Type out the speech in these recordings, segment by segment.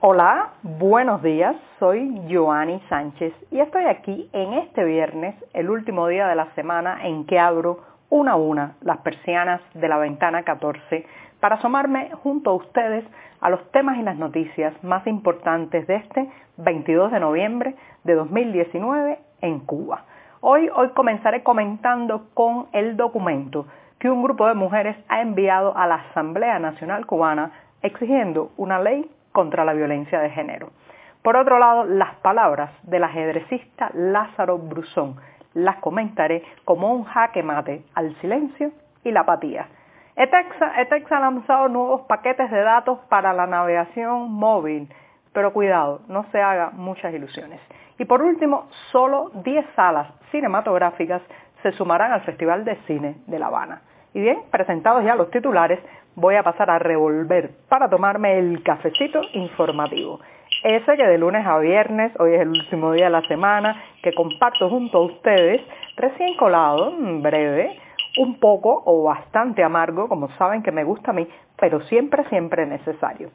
Hola, buenos días. Soy Joanny Sánchez y estoy aquí en este viernes, el último día de la semana en que abro una a una las persianas de la ventana 14 para asomarme junto a ustedes a los temas y las noticias más importantes de este 22 de noviembre de 2019 en Cuba. Hoy, hoy comenzaré comentando con el documento que un grupo de mujeres ha enviado a la Asamblea Nacional Cubana exigiendo una ley contra la violencia de género. Por otro lado, las palabras del ajedrecista Lázaro Brusón las comentaré como un jaque mate al silencio y la apatía. ETEXA, ETEXA ha lanzado nuevos paquetes de datos para la navegación móvil, pero cuidado, no se haga muchas ilusiones. Y por último, solo 10 salas cinematográficas se sumarán al Festival de Cine de La Habana. Y bien, presentados ya los titulares, voy a pasar a revolver para tomarme el cafecito informativo. Ese que de lunes a viernes, hoy es el último día de la semana, que comparto junto a ustedes, recién colado, breve, un poco o bastante amargo, como saben que me gusta a mí, pero siempre, siempre necesario.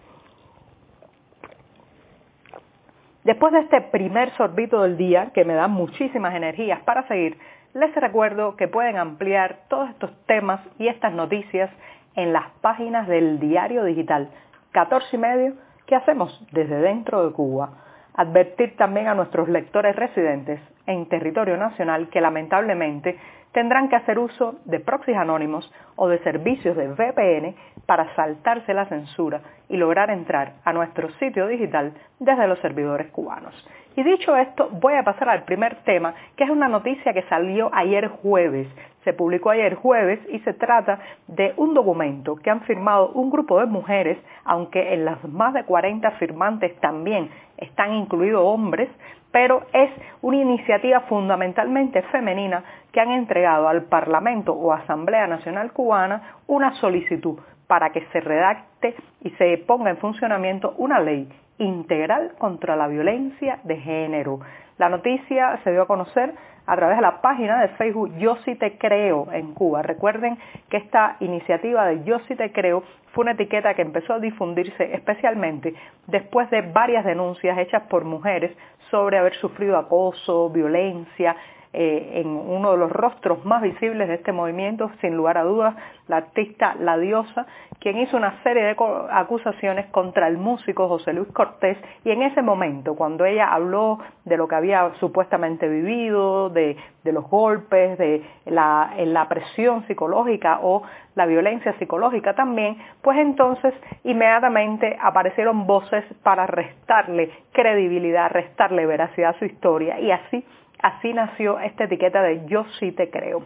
Después de este primer sorbito del día, que me da muchísimas energías para seguir, les recuerdo que pueden ampliar todos estos temas y estas noticias en las páginas del diario digital 14 y medio que hacemos desde dentro de Cuba. Advertir también a nuestros lectores residentes en territorio nacional que lamentablemente tendrán que hacer uso de proxies anónimos o de servicios de VPN para saltarse la censura y lograr entrar a nuestro sitio digital desde los servidores cubanos. Y dicho esto, voy a pasar al primer tema, que es una noticia que salió ayer jueves. Se publicó ayer jueves y se trata de un documento que han firmado un grupo de mujeres, aunque en las más de 40 firmantes también están incluidos hombres, pero es una iniciativa fundamentalmente femenina que han entregado al Parlamento o Asamblea Nacional Cubana una solicitud para que se redacte y se ponga en funcionamiento una ley integral contra la violencia de género. La noticia se dio a conocer a través de la página de Facebook Yo sí te creo en Cuba. Recuerden que esta iniciativa de Yo sí te creo fue una etiqueta que empezó a difundirse especialmente después de varias denuncias hechas por mujeres sobre haber sufrido acoso, violencia, eh, en uno de los rostros más visibles de este movimiento, sin lugar a dudas, la artista La Diosa, quien hizo una serie de acusaciones contra el músico José Luis Cortés y en ese momento, cuando ella habló de lo que había supuestamente vivido, de, los golpes, de la, la presión psicológica o la violencia psicológica también, pues entonces inmediatamente aparecieron voces para restarle credibilidad, restarle veracidad a su historia y así Así nació esta etiqueta de yo sí te creo.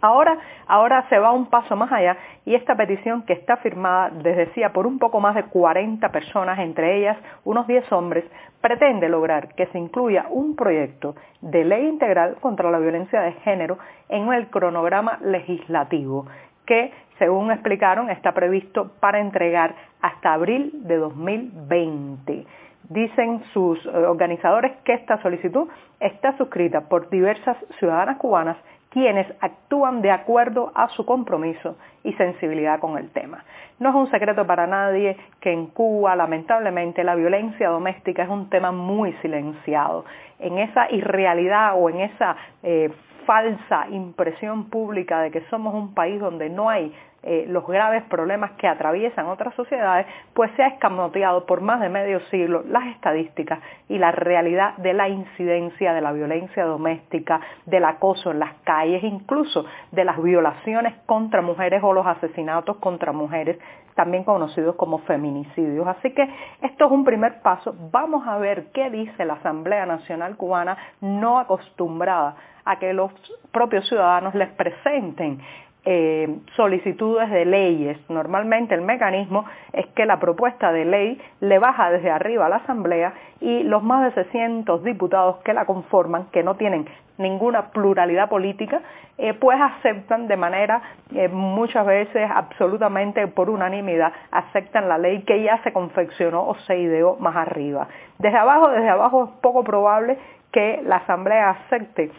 Ahora, ahora se va un paso más allá y esta petición que está firmada, les decía, por un poco más de 40 personas, entre ellas unos 10 hombres, pretende lograr que se incluya un proyecto de ley integral contra la violencia de género en el cronograma legislativo que, según explicaron, está previsto para entregar hasta abril de 2020. Dicen sus eh, organizadores que esta solicitud está suscrita por diversas ciudadanas cubanas quienes actúan de acuerdo a su compromiso y sensibilidad con el tema. No es un secreto para nadie que en Cuba, lamentablemente, la violencia doméstica es un tema muy silenciado. En esa irrealidad o en esa eh, falsa impresión pública de que somos un país donde no hay eh, los graves problemas que atraviesan otras sociedades, pues se ha escamoteado por más de medio siglo las estadísticas y la realidad de la incidencia de la violencia doméstica, del acoso en las calles, incluso de las violaciones contra mujeres o los asesinatos contra mujeres, también conocidos como feminicidios. Así que esto es un primer paso. Vamos a ver qué dice la Asamblea Nacional Cubana, no acostumbrada a que los propios ciudadanos les presenten eh, solicitudes de leyes. Normalmente el mecanismo es que la propuesta de ley le baja desde arriba a la Asamblea y los más de 600 diputados que la conforman, que no tienen ninguna pluralidad política, eh, pues aceptan de manera eh, muchas veces absolutamente por unanimidad, aceptan la ley que ya se confeccionó o se ideó más arriba. Desde abajo, desde abajo es poco probable que la Asamblea acepte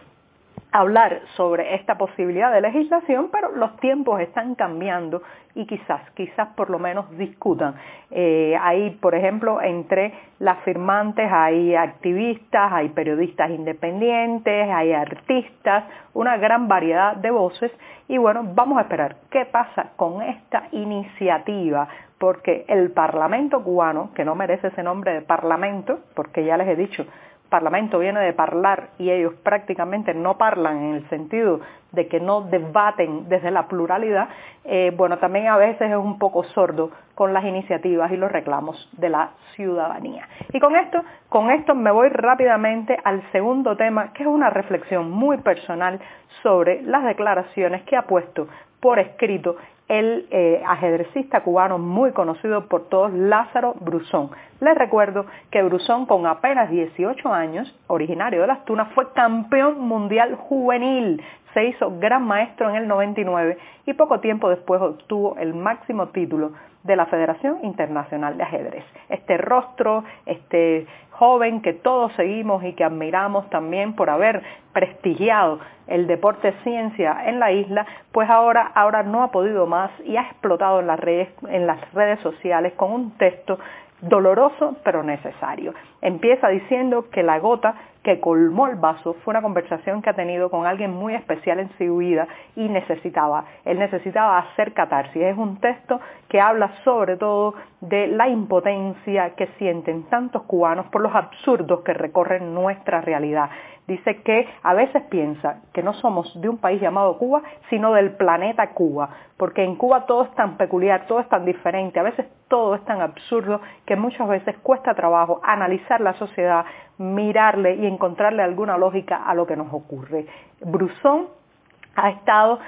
hablar sobre esta posibilidad de legislación, pero los tiempos están cambiando y quizás, quizás por lo menos discutan. Eh, hay, por ejemplo, entre las firmantes hay activistas, hay periodistas independientes, hay artistas, una gran variedad de voces y bueno, vamos a esperar qué pasa con esta iniciativa porque el Parlamento cubano, que no merece ese nombre de Parlamento, porque ya les he dicho, Parlamento viene de hablar y ellos prácticamente no parlan en el sentido de que no debaten desde la pluralidad, eh, bueno, también a veces es un poco sordo con las iniciativas y los reclamos de la ciudadanía. Y con esto, con esto me voy rápidamente al segundo tema, que es una reflexión muy personal sobre las declaraciones que ha puesto por escrito el eh, ajedrecista cubano muy conocido por todos, Lázaro Brusón. Les recuerdo que Brusón, con apenas 18 años, originario de Las Tunas, fue campeón mundial juvenil. Se hizo gran maestro en el 99 y poco tiempo después obtuvo el máximo título de la Federación Internacional de Ajedrez. Este rostro, este joven que todos seguimos y que admiramos también por haber prestigiado el deporte ciencia en la isla, pues ahora, ahora no ha podido más y ha explotado en las redes, en las redes sociales con un texto doloroso pero necesario. Empieza diciendo que la gota que colmó el vaso fue una conversación que ha tenido con alguien muy especial en su vida y necesitaba, él necesitaba hacer catarsis. Es un texto que habla sobre todo de la impotencia que sienten tantos cubanos por los absurdos que recorren nuestra realidad dice que a veces piensa que no somos de un país llamado Cuba, sino del planeta Cuba, porque en Cuba todo es tan peculiar, todo es tan diferente, a veces todo es tan absurdo que muchas veces cuesta trabajo analizar la sociedad, mirarle y encontrarle alguna lógica a lo que nos ocurre. Brusón ha estado,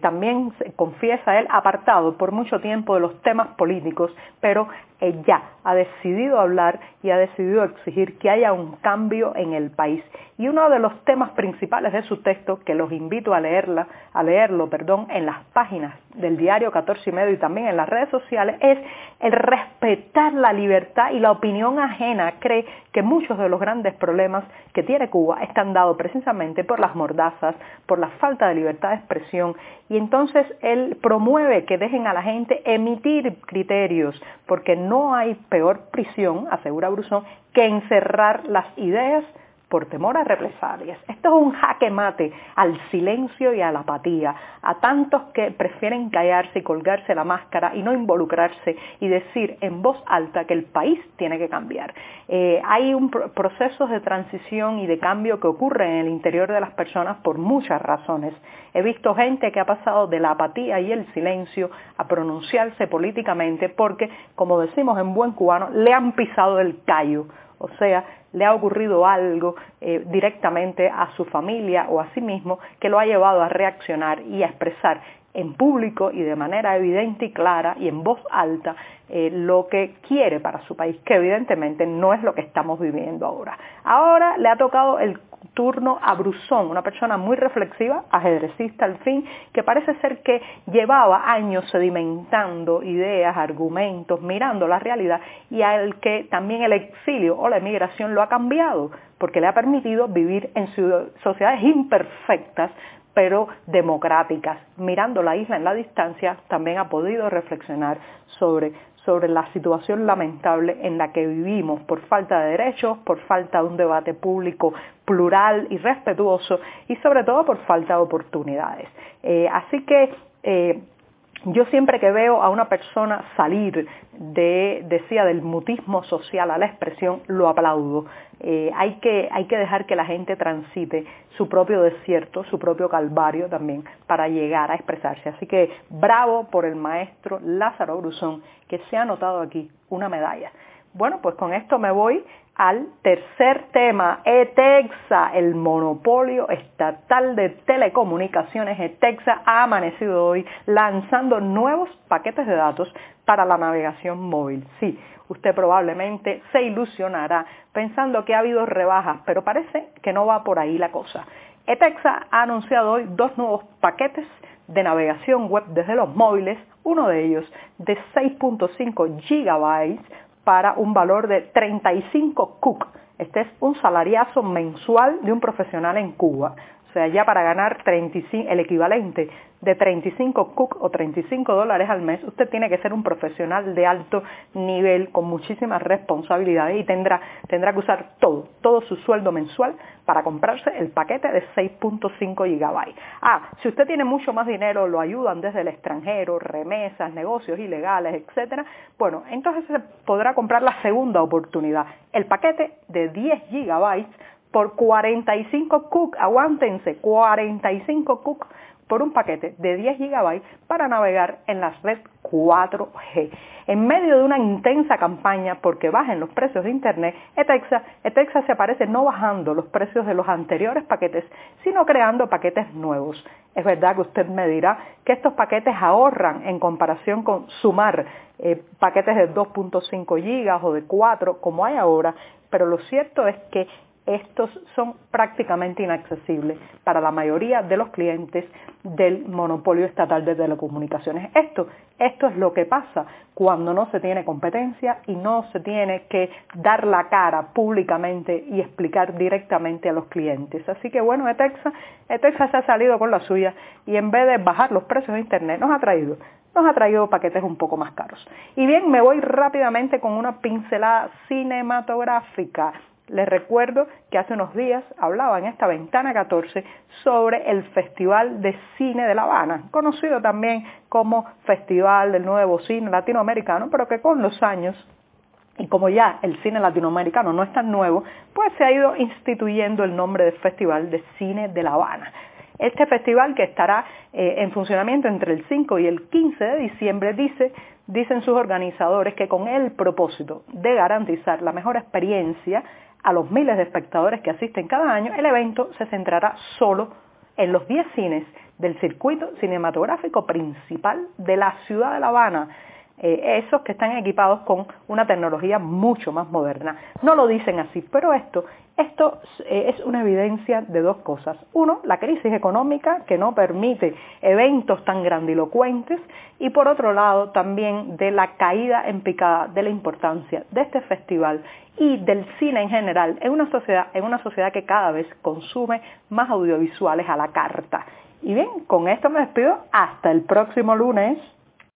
también confiesa él, apartado por mucho tiempo de los temas políticos, pero ya ha decidido hablar y ha decidido exigir que haya un cambio en el país. Y uno de los temas principales de su texto, que los invito a leerla, a leerlo, perdón, en las páginas del diario 14 y medio y también en las redes sociales, es el respetar la libertad y la opinión ajena. Cree que muchos de los grandes problemas que tiene Cuba están dados precisamente por las mordazas, por la falta de libertad de expresión. Y entonces él promueve que dejen a la gente emitir criterios, porque no hay peor prisión, asegura Brusón, que encerrar las ideas por temor a represalias. Esto es un jaque mate al silencio y a la apatía, a tantos que prefieren callarse y colgarse la máscara y no involucrarse y decir en voz alta que el país tiene que cambiar. Eh, hay un proceso de transición y de cambio que ocurre en el interior de las personas por muchas razones. He visto gente que ha pasado de la apatía y el silencio a pronunciarse políticamente porque, como decimos en buen cubano, le han pisado el callo o sea, le ha ocurrido algo eh, directamente a su familia o a sí mismo que lo ha llevado a reaccionar y a expresar en público y de manera evidente y clara y en voz alta eh, lo que quiere para su país, que evidentemente no es lo que estamos viviendo ahora. Ahora le ha tocado el turno a Brusón, una persona muy reflexiva, ajedrecista al fin, que parece ser que llevaba años sedimentando ideas, argumentos, mirando la realidad y al que también el exilio o la emigración lo ha cambiado, porque le ha permitido vivir en sociedades imperfectas, pero democráticas. Mirando la isla en la distancia, también ha podido reflexionar sobre sobre la situación lamentable en la que vivimos por falta de derechos, por falta de un debate público plural y respetuoso y sobre todo por falta de oportunidades. Eh, así que eh, yo siempre que veo a una persona salir de, decía, del mutismo social a la expresión, lo aplaudo. Eh, hay, que, hay que dejar que la gente transite su propio desierto, su propio calvario también, para llegar a expresarse. Así que bravo por el maestro Lázaro Brusón, que se ha anotado aquí una medalla. Bueno, pues con esto me voy al tercer tema, ETEXA, el monopolio estatal de telecomunicaciones. ETEXA ha amanecido hoy lanzando nuevos paquetes de datos para la navegación móvil. Sí, usted probablemente se ilusionará pensando que ha habido rebajas, pero parece que no va por ahí la cosa. ETEXA ha anunciado hoy dos nuevos paquetes de navegación web desde los móviles, uno de ellos de 6.5 gigabytes para un valor de 35 CUC. Este es un salariazo mensual de un profesional en Cuba. Sea, ya para ganar 35, el equivalente de 35 CUC o 35 dólares al mes, usted tiene que ser un profesional de alto nivel con muchísimas responsabilidades y tendrá, tendrá que usar todo, todo su sueldo mensual para comprarse el paquete de 6.5 GB. Ah, si usted tiene mucho más dinero, lo ayudan desde el extranjero, remesas, negocios ilegales, etc. Bueno, entonces se podrá comprar la segunda oportunidad, el paquete de 10 GB por 45 CUC, aguántense, 45 CUC por un paquete de 10 GB para navegar en la red 4G. En medio de una intensa campaña porque bajen los precios de Internet, Etexa, Etexa se aparece no bajando los precios de los anteriores paquetes, sino creando paquetes nuevos. Es verdad que usted me dirá que estos paquetes ahorran en comparación con sumar eh, paquetes de 2.5 GB o de 4 como hay ahora, pero lo cierto es que estos son prácticamente inaccesibles para la mayoría de los clientes del monopolio estatal de telecomunicaciones. Esto, esto es lo que pasa cuando no se tiene competencia y no se tiene que dar la cara públicamente y explicar directamente a los clientes. Así que bueno, Etexa, se ha salido con la suya y en vez de bajar los precios de Internet nos ha traído nos ha traído paquetes un poco más caros. Y bien, me voy rápidamente con una pincelada cinematográfica. Les recuerdo que hace unos días hablaba en esta ventana 14 sobre el Festival de Cine de La Habana, conocido también como Festival del Nuevo Cine Latinoamericano, pero que con los años y como ya el cine latinoamericano no es tan nuevo, pues se ha ido instituyendo el nombre del Festival de Cine de La Habana. Este festival que estará eh, en funcionamiento entre el 5 y el 15 de diciembre dice, dicen sus organizadores que con el propósito de garantizar la mejor experiencia a los miles de espectadores que asisten cada año, el evento se centrará solo en los 10 cines del circuito cinematográfico principal de la ciudad de La Habana, eh, esos que están equipados con una tecnología mucho más moderna. No lo dicen así, pero esto, esto eh, es una evidencia de dos cosas. Uno, la crisis económica que no permite eventos tan grandilocuentes y por otro lado también de la caída en picada de la importancia de este festival y del cine en general en una sociedad, en una sociedad que cada vez consume más audiovisuales a la carta. Y bien, con esto me despido hasta el próximo lunes.